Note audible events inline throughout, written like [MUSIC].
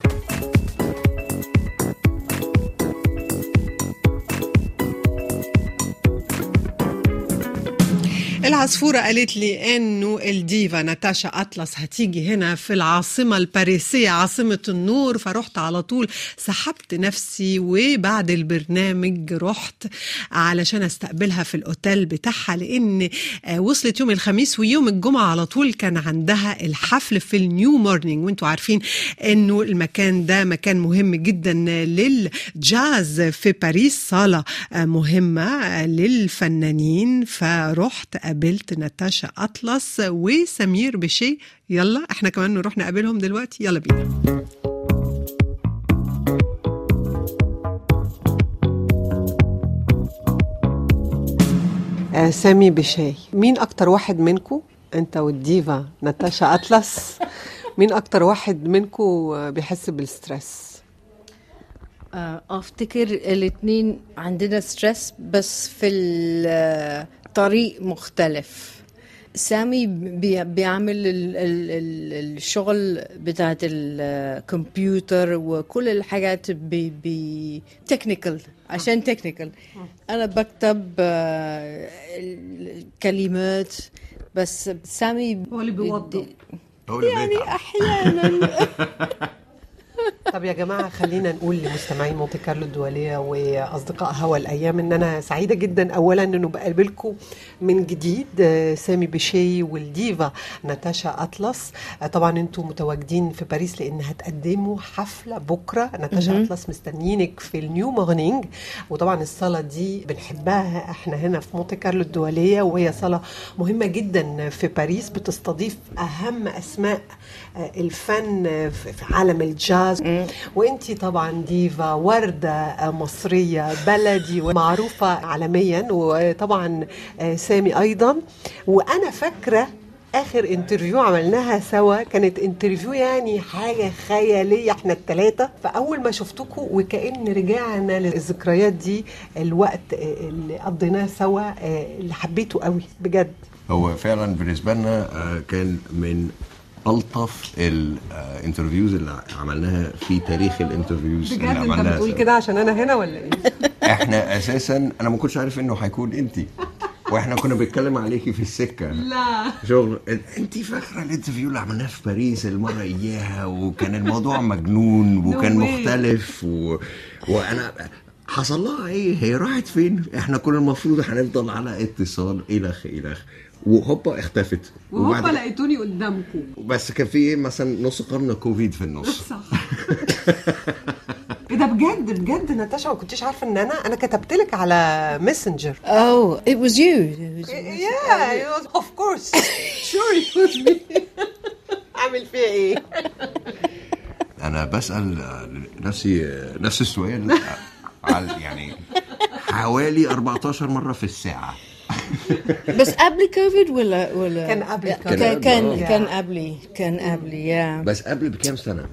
Thank you. العصفورة قالت لي إنه الديفا ناتاشا أطلس هتيجي هنا في العاصمة الباريسية عاصمة النور. فرحت على طول سحبت نفسي وبعد البرنامج رحت علشان أستقبلها في الأوتيل بتاعها لأن آه، وصلت يوم الخميس ويوم الجمعة على طول كان عندها الحفل في ال New Morning وأنتوا عارفين إنه المكان ده مكان مهم جدا للجاز في باريس صالة آه، مهمة آه، للفنانين. فرحت قابلت ناتاشا أطلس وسمير بشي. يلا إحنا كمان نروح نقابلهم دلوقتي. يلا بينا. آه سامي بشاي. مين أكتر واحد منكم أنت والديفا ناتاشا أطلس. مين أكتر واحد منكم بيحس بال stress؟ آه، أفتكر الاثنين عندنا stress بس في الطريق مختلف سامي بي- بيعمل ال- ال- ال- الشغل بتاعت الكمبيوتر وكل الحاجات بي بي technical عشان technical أنا بكتب آه، الكلمات بس سامي هو اللي بيوضب. هو اللي يعني. أحيانا [LAUGHS] طب يا جماعة خلينا نقول لمستمعين مونتي كارلو الدولية وأصدقاء هوا الأيام إن أنا سعيدة جدا أولا إنه بقابلكم من جديد آه، سامي بشي والديفا ناتاشا أطلس. آه، طبعا أنتم متواجدين في باريس لأن هتقدموا حفلة بكرة. ناتاشا أطلس مستنيينك في ال New Morning وطبعا الصالة دي بنحبها إحنا هنا في مونتي كارلو الدولية وهي صالة مهمة جدا في باريس بتستضيف أهم أسماء آه، الفن في عالم الجاز وانتي طبعا ديفا وردة آه، مصرية بلدي ومعروفة عالميا وطبعا آه، سامي أيضا. وأنا فاكرة آخر interview عملناها سوا كانت interview يعني حاجة خيالية. إحنا الثلاثه فاول ما شفتكم وكأن رجعنا للذكريات دي الوقت آه، اللي قضيناه سوا اللي حبيته قوي بجد. هو فعلا بالنسبة لنا كان من ألطف ال interviews اللي عملناها في تاريخ ال interviews اللي عملناها. سوا. عشان أنا هنا ولا إيه؟ [LAUGHS] إحنا أساسا أنا ما كنتش عارف إنه هيكون انت وإحنا كنا بنتكلم عليكي في السكة. لا. شغل. انت فاكرة ال interview اللي عملناه في باريس المرة إياها؟ وكان الموضوع [LAUGHS] مجنون وكان. مختلف و... وأنا حصل لها إيه؟ هي راحت فين؟ إحنا كنا المفروض هنفضل على اتصال إلخ إلخ. وهوبا اختفت. وهوبا لقيتوني قدامكم. بس كان في إيه؟ مثلا نص قرن كوفيد في النص. صح. [LAUGHS] إيه ده بجد؟ بجد ناتاشا ما كنتش عارفة إن أنا أنا كتبت لك على ماسنجر Oh, it was you. It was- Yeah, of course. Sure it was me. [LAUGHS] أعمل فيها إيه؟ أنا بسأل نفسي نفس السؤال. [LAUGHS] على يعني حوالي 14 مرة في الساعة. بس قبل كوفيد ولا ولا كان قبل كان كوفيد. كان. كان قبلي كان قبلي يا بس قبل بكام سنة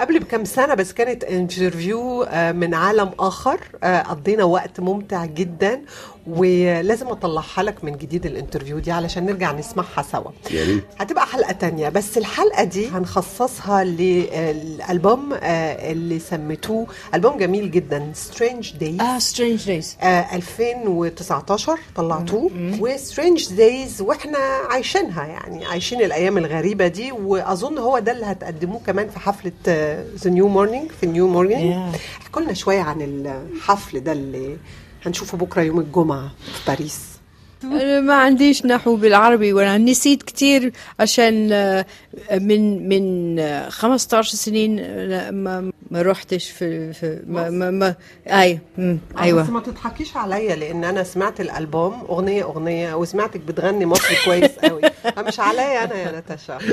قبل بكم سنة بس كانت interview آه، من عالم آخر آه، قضينا وقت ممتع جدا ولازم أطلعها لك من جديد ال interview دي علشان نرجع نسمعها سوا. يا ريت. هتبقى حلقة تانية بس الحلقة دي هنخصصها للألبوم آه، اللي سميتوه ألبوم جميل جدا Strange Days. آه Strange Days آه 2019 طلعتوه. و Strange Days وإحنا عايشينها يعني عايشين الأيام الغريبة دي. وأظن هو ده اللي هتقدموه كمان في حفلة The نيو مورنينج في نيو مورنينج Yeah. احكوا لنا شوية عن الحفل ده اللي هنشوفه بكرة يوم الجمعة في باريس. أنا ما عنديش نحو بالعربي وأنا نسيت كتير عشان آه، من من آه، 15 سنين آه، ما ما رحتش في, في ما ما, ما أي مم، بس ما تضحكيش عليا لأن أنا سمعت الألبوم أغنية أغنية وسمعتك بتغني مصري كويس قوي. فمش عليا أنا يا ناتاشا. [LAUGHS]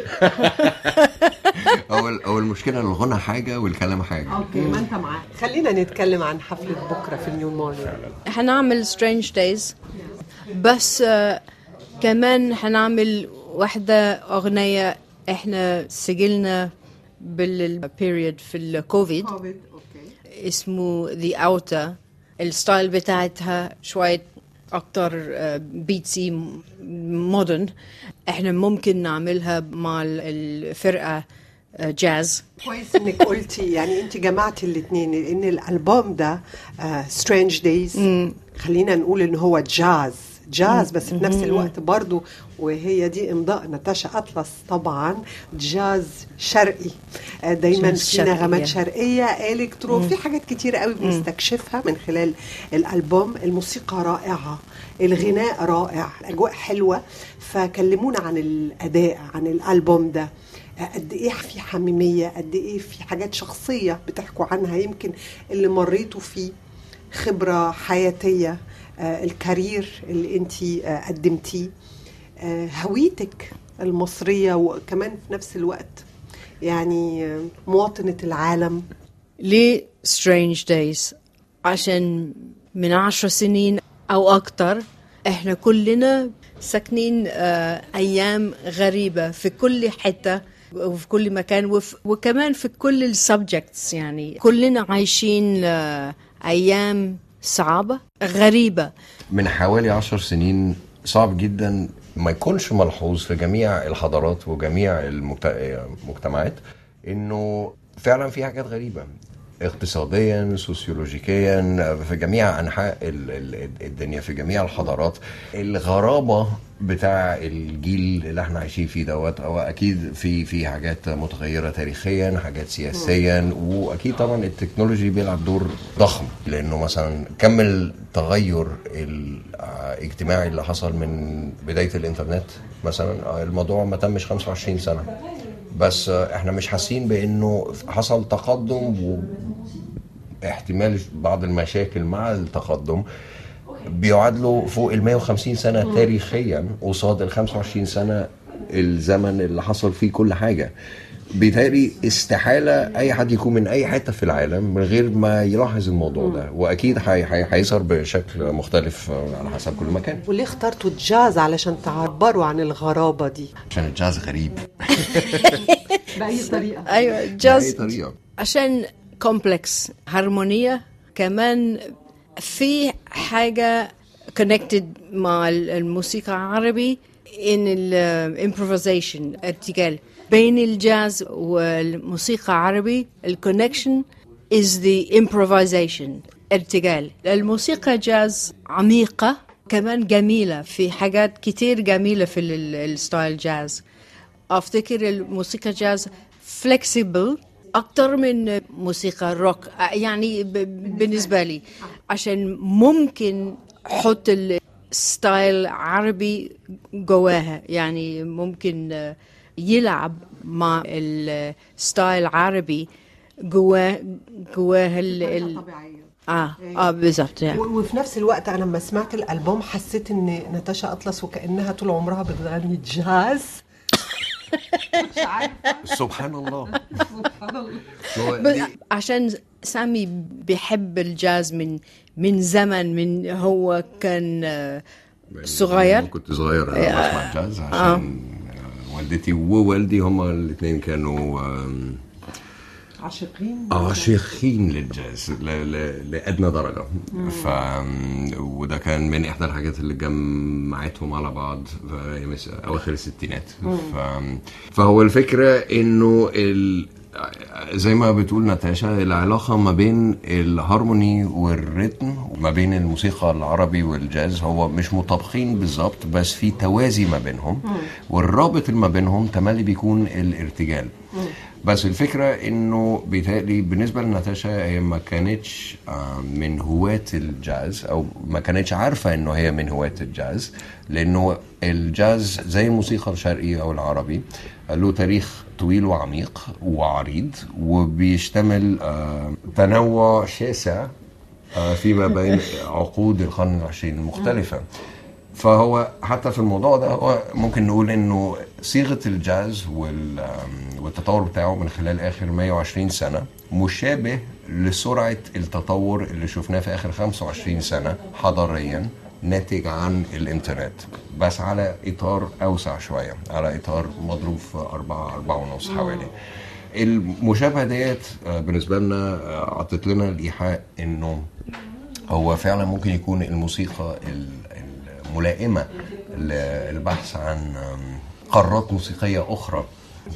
أول أول مشكلة الغنى حاجة والكلام حاجة. okay ما أنت معاك. خلينا نتكلم عن حفلة بكرة في النيو مورنينج. حنعمل Strange Days بس آه، كمان حنعمل واحدة أغنية إحنا سجلنا بالبيريود في الكوفيد اسمه ذا اوتا الستايل بتاعتها شوية أكتر بيتسي مودرن إحنا ممكن نعملها مع الفرقة آه، جاز كويس إنك قلتي يعني أنت جمعتي الاثنين لأن الألبوم ده Strange Days خلينا نقول إن هو جاز جاز بس في نفس الوقت برضو وهي دي امضاء ناتاشا أطلس طبعا. جاز شرقي. آه، دايما في نغمات. شرقية. electro في حاجات كتيرة قوي بنستكشفها من خلال الألبوم. الموسيقى رائعة الغناء رائع الأجواء حلوة. فكلمونا عن الأداء عن الألبوم ده. قد إيه في حميمية قد إيه في حاجات شخصية بتحكوا عنها. يمكن اللي مريتوا فيه خبرة حياتية آه، ال career اللي انت قدمتيه. آه، هويتك المصرية وكمان في نفس الوقت يعني آه، مواطنة العالم. ليه Strange Days عشان من عشر سنين أو أكتر إحنا كلنا ساكنين آه، أيام غريبة في كل حتة وفي كل مكان وف وكمان في كل ال subjects يعني. كلنا عايشين آه، أيام صعبة غريبة. من حوالي عشر سنين صعب جدا ما يكونش ملحوظ في جميع الحضارات وجميع المجت- المجتمعات إنه فعلا في حاجات غريبة. اقتصاديا سوسيولوجيكيا في جميع أنحاء ال- ال- الدنيا في جميع الحضارات. الغرابة بتاع الجيل اللي إحنا عايشين فيه دوت هو أكيد في في حاجات متغيرة تاريخيا حاجات سياسيا وأكيد طبعا التكنولوجي بيلعب دور ضخم لأنه مثلا كم التغير الاجتماعي اللي حصل من بداية الإنترنت مثلا الموضوع ما تمش 25 سنة. بس إحنا مش حاسين بإنه حصل تقدم واحتمال بعض المشاكل مع التقدم. بيعادلوا فوق ال 150 سنة تاريخيا قصاد ال 25 سنة الزمن اللي حصل فيه كل حاجة. بالتالي استحالة أي حد يكون من أي حتة في العالم من غير ما يلاحظ الموضوع ده. هي- هيظهر بشكل مختلف على حسب كل مكان. وليه اخترتوا الجاز علشان تعبروا عن الغرابة دي؟ عشان الجاز غريب. [LAUGHS] بأي طريقة؟ أيوة بأي جاز طريقة. عشان complex هارمونية كمان في حاجة connected مع الموسيقى العربي in ال improvisation ارتجال. بين الجاز والموسيقى العربي ال connection is the improvisation ارتجال. الموسيقى جاز عميقة كمان جميلة في حاجات كتير جميلة في ال- ال style جاز أفتكر الموسيقى جاز flexible أكتر من موسيقى روك يعني بالنسبة لي. عشان ممكن أحط ال style عربي جواها. يعني ممكن يلعب مع ال style عربي جواه جواه ال ال آه آه بالظبط يعني. وفي نفس الوقت أنا لما سمعت الألبوم حسيت إن ناتاشا أطلس وكأنها طول عمرها بتغني جاز. مش عارفه سبحان الله. سبحان الله. عشان سامي بيحب الجاز من من زمن من هو كان آه، صغير؟ كنت صغير أنا بسمع جاز عشان آه. والدتي ووالدي هما الاثنين كانوا عاشقين. عاشقين للجاز لأدنى درجة. ف وده كان من إحدى الحاجات اللي جمعتهم على بعض في أواخر الستينات. ف... فهو الفكرة إنه ال... زي ما بتقول ناتاشا العلاقة ما بين ال harmony وال rhythm ما بين الموسيقى العربي والجاز هو مش مطابقين بالظبط بس في توازي ما بينهم والرابط اللي ما بينهم تملي بيكون الارتجال. بس الفكرة إنه بيتهيألي بالنسبة لناتاشا هي ما كانتش آه، من هواة الجاز أو ما كانتش عارفة إنه هي من هواة الجاز لأنه الجاز زي الموسيقى الشرقية أو العربي آه، له تاريخ طويل وعميق وعريض وبيشتمل آه، تنوع شاسع فيما بين [LAUGHS] عقود القرن العشرين المختلفة. فهو حتى في الموضوع ده هو ممكن نقول إنه صيغة الجاز والتطور بتاعه من خلال آخر 120 سنة مشابه لسرعة التطور اللي شفناه في آخر 25 سنة حضاريا ناتج عن الإنترنت بس على إطار أوسع شوية على إطار مضروب في أربعة أربعة ونص حوالي. المشابهة ديت آه، بالنسبة لنا آه، عطت لنا الإيحاء إنه هو فعلا ممكن يكون الموسيقى الملائمة للبحث عن قارات موسيقية أخرى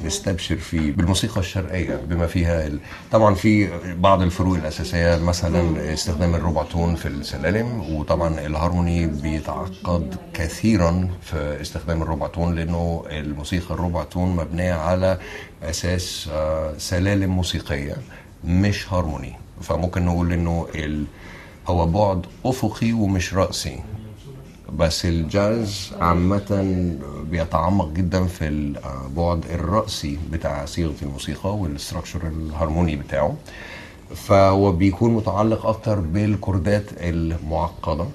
نستبشر فيه بالموسيقى الشرقية بما فيها ال... طبعا في بعض الفروق الأساسية مثلا استخدام الربع تون في السلالم وطبعا الهارموني بيتعقد كثيرا في استخدام الربع تون لأنه الموسيقى الربع تون مبنية على أساس آه، سلالم موسيقية مش هارموني. فممكن نقول إنه ال... هو بعد أفقي ومش رأسي. بس الجاز عامة بيتعمق جدا في البعد الرأسي بتاع صيغة الموسيقى وال structure ال harmony بتاعه. فهو بيكون متعلق أكتر بال chordات المعقدة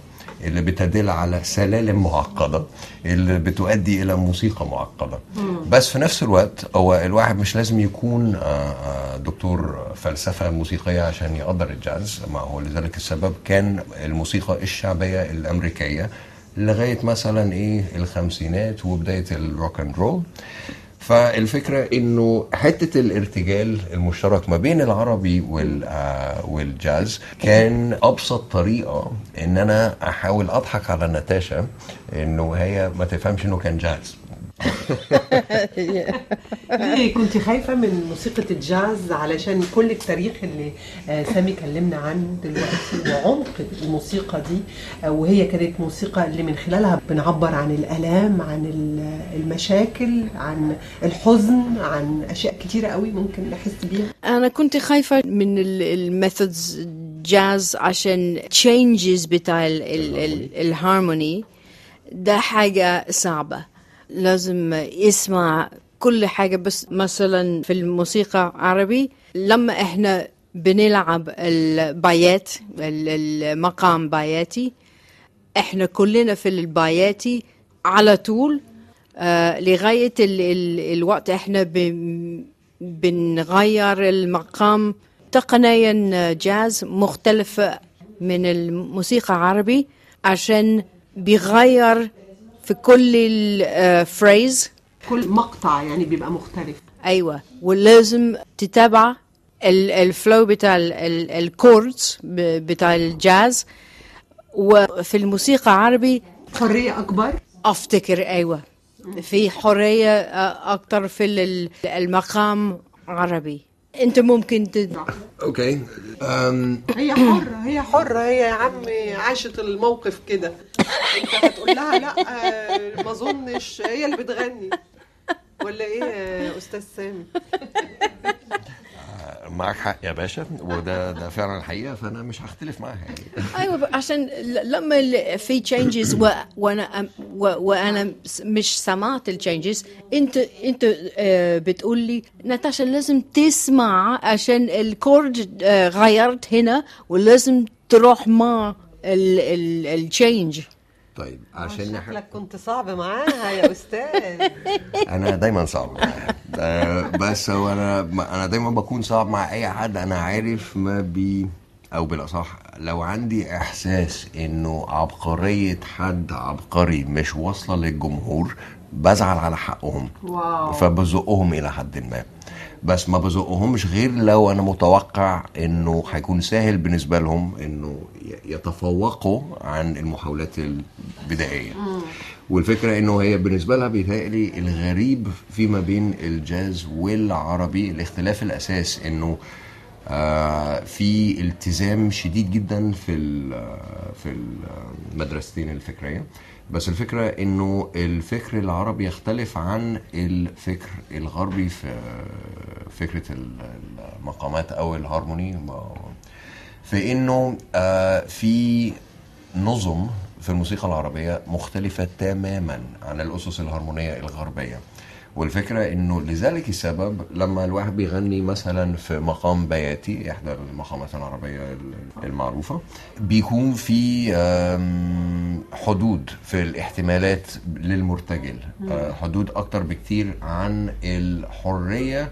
اللي بتدل على سلالم معقدة اللي بتؤدي إلى موسيقى معقدة. بس في نفس الوقت هو الواحد مش لازم يكون آه، آه، دكتور فلسفة موسيقية عشان يقدر الجاز. ما هو لذلك السبب كان الموسيقى الشعبية الأمريكية لغاية مثلا إيه الخمسينات وبداية ال rock and roll فالفكرة إنه حتة الارتجال المشترك ما بين العربي وال آه، والجاز كان أبسط طريقة إن أنا أحاول أضحك على ناتاشا إنه هي ما تفهمش إنه كان جاز. ليه [LAUGHS] كنت خايفة من موسيقى الجاز علشان كل التاريخ اللي آه، سامي كلمنا عنه دلوقتي وعمق الموسيقى دي آه، وهي كانت موسيقى اللي من خلالها بنعبر عن الآلام عن ال- المشاكل عن الحزن عن أشياء كتيرة قوي ممكن نحس بيها. أنا كنت خايفة من ال methods جاز عشان changes بتاع ال- ال- ال- الهارموني ده حاجة صعبة. لازم يسمع كل حاجة بس مثلا في الموسيقى عربي لما إحنا بنلعب البايات ال- المقام باياتي إحنا كلنا في الباياتي على طول آه لغاية ال ال الوقت إحنا بن- بنغير المقام. تقنيا جاز مختلفة من الموسيقى العربي عشان بيغير في كل الفريز كل مقطع يعني بيبقى مختلف. أيوه. ولازم تتابع ال- ال flow بتاع ال chords بتاع الجاز وفي الموسيقى العربي حرية أكبر. أفتكر أيوه. في حرية آه، أكتر في ال- المقام عربي. انت ممكن تد... okay. أم. هي حرة هي حرة. هي يا عمي عاشت الموقف كده. انت هتقول لها لا آه، ما اظنش. هي اللي بتغني. ولا إيه يا أستاذ سامي؟ معك حق. يا باشا. وده ده فعلا الحقيقة فأنا مش هختلف معاها يعني. [LAUGHS] أيوه عشان لما في changes وأنا وأنا مش سمعت ال changes أنت أنت آه، بتقول لي ناتاشا لازم تسمع عشان ال chord آه، غيرت هنا ولازم تروح مع ال change طيب عشان نح... شكلك كنت صعب معاها يا أستاذ. [LAUGHS] أنا دايما صعب معاها. آه، بس هو أنا أنا دايما بكون صعب مع أي حد. أنا عارف ما بي أو بالأصح لو عندي إحساس إنه عبقرية حد عبقري مش واصلة للجمهور بزعل على حقهم. wow. فبزقهم إلى حد ما. بس ما بزقهمش غير لو أنا متوقع إنه هيكون سهل بالنسبة لهم إنه يتفوقوا عن المحاولات البدائية. والفكرة إنه هي بالنسبة لها بيتهيألي الغريب فيما بين الجاز والعربي الاختلاف الأساس إنه في التزام شديد جدا في ال- في المدرستين الفكرية. بس الفكرة إنه الفكر العربي يختلف عن الفكر الغربي في فكرة المقامات أو الهارموني. في إنه آه في نظم في الموسيقى العربية مختلفة تماما عن الأسس الهارمونية الغربية. والفكرة إنه لذلك السبب لما الواحد بيغني مثلا في مقام بياتي إحدى المقامات العربية المعروفة بيكون في حدود في الاحتمالات للمرتجل. آه، حدود أكتر بكتير عن الحرية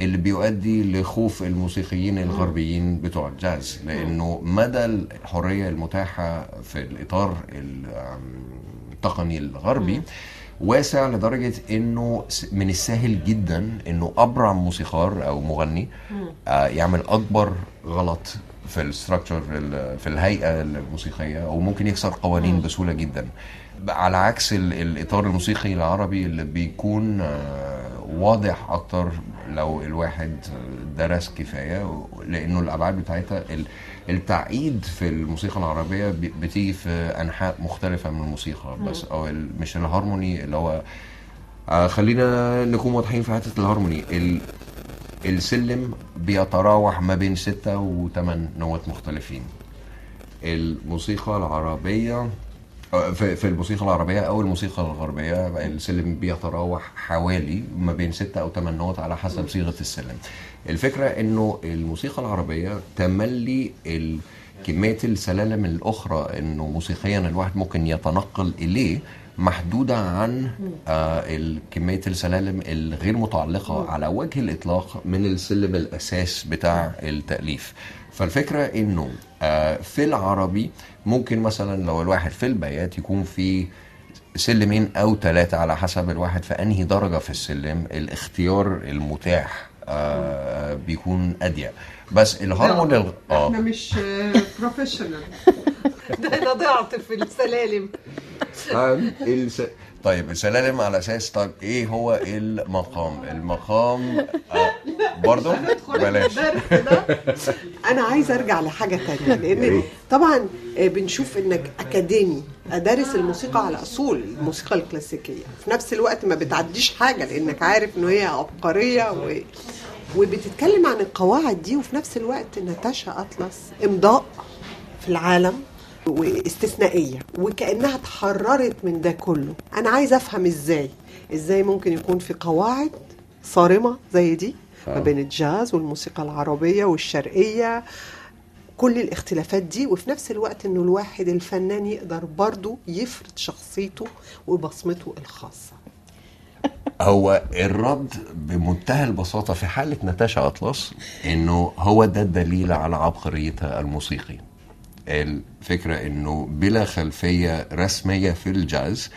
اللي بيؤدي لخوف الموسيقيين الغربيين بتوع الجاز. لأنه مدى الحرية المتاحة في الإطار ال- التقني الغربي واسع لدرجة إنه من السهل جدا إنه أبرع موسيقار أو مغني آه، يعمل أكبر غلط في ال structure في الهيئة الموسيقية أو ممكن يكسر قوانين بسهولة جدا. على عكس ال- الإطار الموسيقي العربي اللي بيكون آه، واضح أكتر لو الواحد درس كفاية لأنه الأبعاد بتاعتها التعقيد في الموسيقى العربية بي- بتيجي في أنحاء مختلفة من الموسيقى بس أو مش الهارموني اللي هو آه، خلينا نكون واضحين في حتة الهارموني. ال- السلم بيتراوح ما بين ستة وثمان نوتات مختلفين. الموسيقى العربية آه، في في الموسيقى العربية أو الموسيقى الغربية السلم بيتراوح حوالي ما بين ستة أو ثمان نوت على حسب صيغة السلم. الفكرة إنه الموسيقى العربية تملي ال- كمية السلالم الأخرى إنه موسيقيا الواحد ممكن يتنقل إليه محدودة عن آه كمية السلالم الغير متعلقة على وجه الإطلاق من السلم الأساس بتاع التأليف. فالفكرة إنه آه في العربي ممكن مثلا لو الواحد في البيات يكون في سلمين أو ثلاثة على حسب الواحد في أنهي درجة في السلم الاختيار المتاح. آه بيكون أضيق. بس الهارموني الغ- إحنا مش professional ده أنا ضعت في السلالم الس... طيب السلالم على أساس طيب إيه هو المقام؟ المقام آه برضه [LAUGHS] بلاش. أنا عايزه أرجع لحاجة تانية لأن طبعا آه، بنشوف إنك أكاديمي دارس الموسيقى على أصول الموسيقى الكلاسيكية. في نفس الوقت ما بتعديش حاجة لأنك عارف ان هي عبقرية و... وبتتكلم عن القواعد دي وفي نفس الوقت ناتاشا أطلس إمضاء في العالم واستثنائية وكأنها اتحررت من ده كله. أنا عايزه أفهم إزاي إزاي ممكن يكون في قواعد صارمة زي دي ما بين الجاز والموسيقى العربية والشرقية كل الاختلافات دي وفي نفس الوقت إنه الواحد الفنان يقدر برضه يفرض شخصيته وبصمته الخاصة. هو الرد بمنتهى البساطة في حالة ناتاشا أطلس إنه هو ده الدليل على عبقريتها الموسيقي. الفكرة إنه بلا خلفية رسمية في الجاز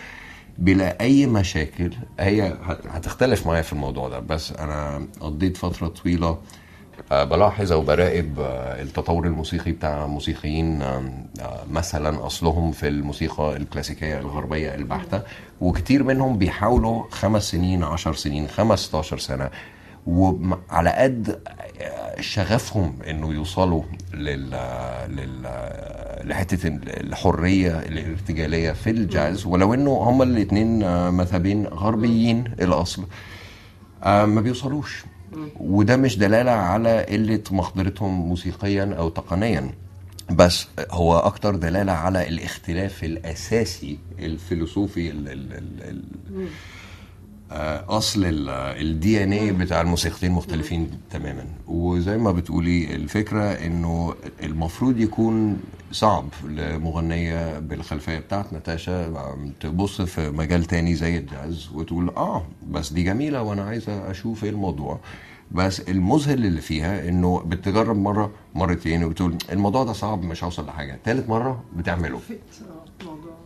بلا أي مشاكل هي هت- هتختلف معايا في الموضوع ده بس أنا قضيت فترة طويلة آه، بلاحظ أو براقب آه، التطور الموسيقي بتاع موسيقيين آه، مثلا أصلهم في الموسيقى الكلاسيكية الغربية البحتة وكتير منهم بيحاولوا خمس سنين عشر سنين 15 سنة وعلى قد آه، شغفهم إنه يوصلوا لل لل لحتة الحرية الارتجالية في الجاز ولو إنه هما الاثنين مذهبين غربيين الأصل آه، ما بيوصلوش. وده مش دلالة على قلة مقدرتهم موسيقيا أو تقنيا بس هو أكتر دلالة على الاختلاف الأساسي الفيلسوفي ال ال ال ال آه، أصل ال DNA بتاع الموسيقتين مختلفين تماما. وزي ما بتقولي الفكرة إنه المفروض يكون صعب لمغنية بالخلفية بتاعت ناتاشا تبص في مجال تاني زي الجاز وتقول آه بس دي جميلة وأنا عايزه أشوف إيه الموضوع. بس المذهل اللي فيها إنه بتجرب مرة مرتين وبتقول الموضوع ده صعب مش هوصل لحاجة. تالت مرة بتعمله.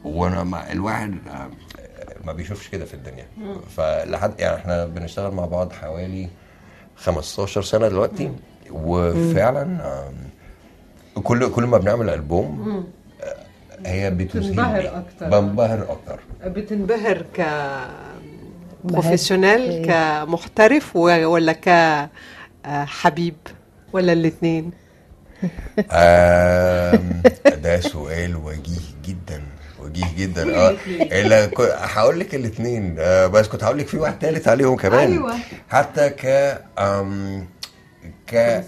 وأنا مع الواحد آه، ما بيشوفش كده في الدنيا. فلحد يعني إحنا بنشتغل مع بعض حوالي 15 سنة دلوقتي. وفعلا كل كل ما بنعمل ألبوم آه، هي بتذهلني تنبهر أكتر. بنبهر أكتر. بتنبهر ك بروفيشنال كمحترف و- ولا كحبيب ولا الاثنين ده سؤال وجيه جدا وجيه جدا. آه إلا هقول لك الاثنين بس كنت هقول لك في واحد ثالث عليهم كمان. أيوة. حتى ك آم، ك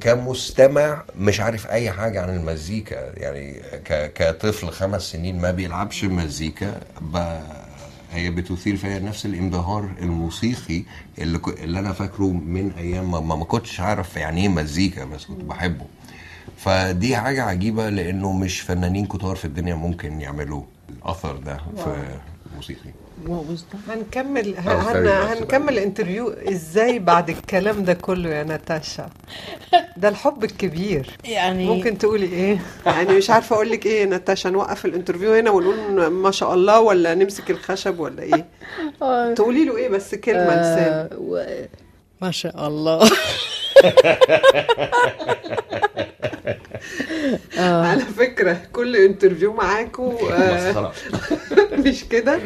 كمستمع مش عارف أي حاجة عن المزيكا يعني. كطفل خمس سنين ما بيلعبش مزيكا. هي بتثير فيا نفس الانبهار الموسيقي اللي. اللي أنا فاكره من أيام ما, ما كنتش عارف يعني إيه مزيكا بس كنت بحبه فدي حاجة عجيبة لأنه مش فنانين كتار في الدنيا ممكن يعملوا الأثر ده في الموسيقي هنكمل هن... هنكمل interview إزاي بعد الكلام ده كله يا ناتاشا؟ [LAUGHS] ده الحب الكبير. يعني ممكن تقولي إيه؟ [LAUGHS] يعني مش عارفة أقول لك إيه يا ناتاشا نوقف ال interview هنا ونقول ما شاء الله ولا نمسك الخشب ولا إيه؟ [LAUGHS] تقولي له إيه بس كلمة لسان آه، و- ما شاء الله. على فكرة كل interview معاكو آه، [LAUGHS] مش كده؟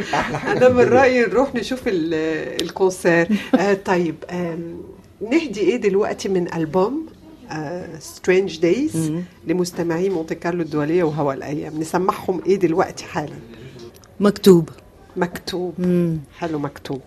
أنا من رأيي نروح نشوف ال- ال concert آه طيب آم، نهدي إيه دلوقتي من ألبوم Strange Days لمستمعي مونت كارلو الدولية وهوى الأيام. نسمعهم إيه دلوقتي حالا؟ مكتوب. مكتوب. حلو مكتوب.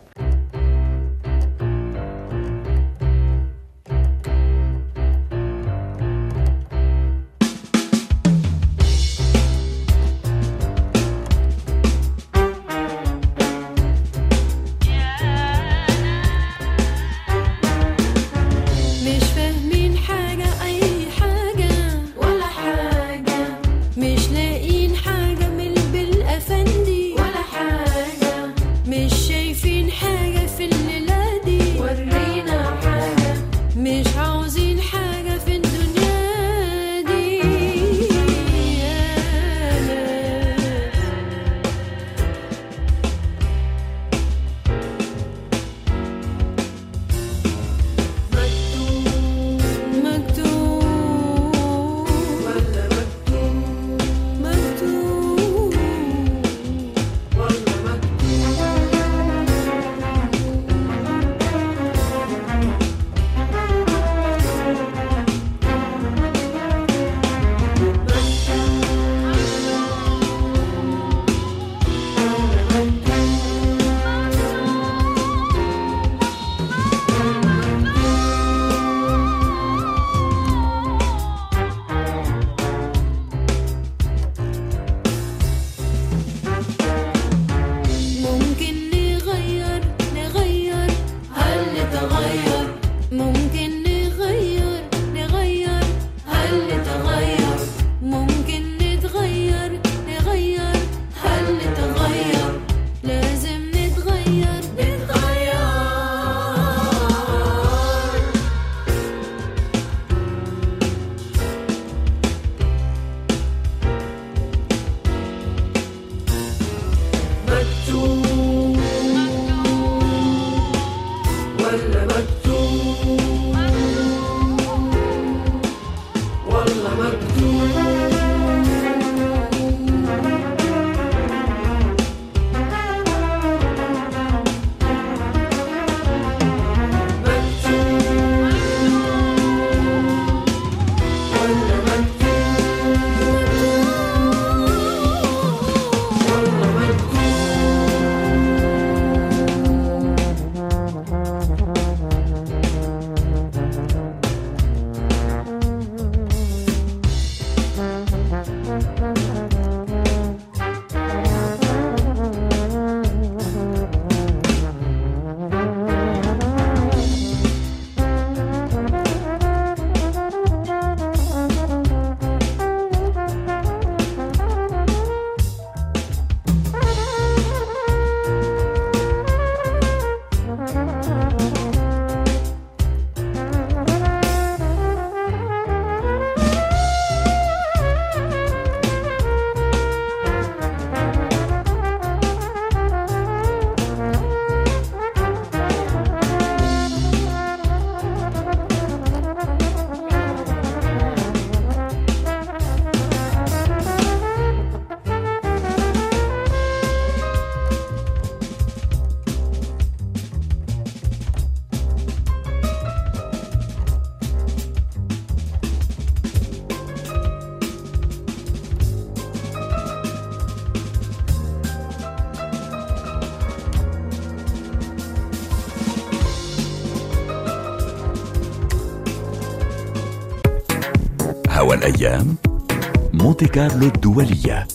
كارلو الدولية.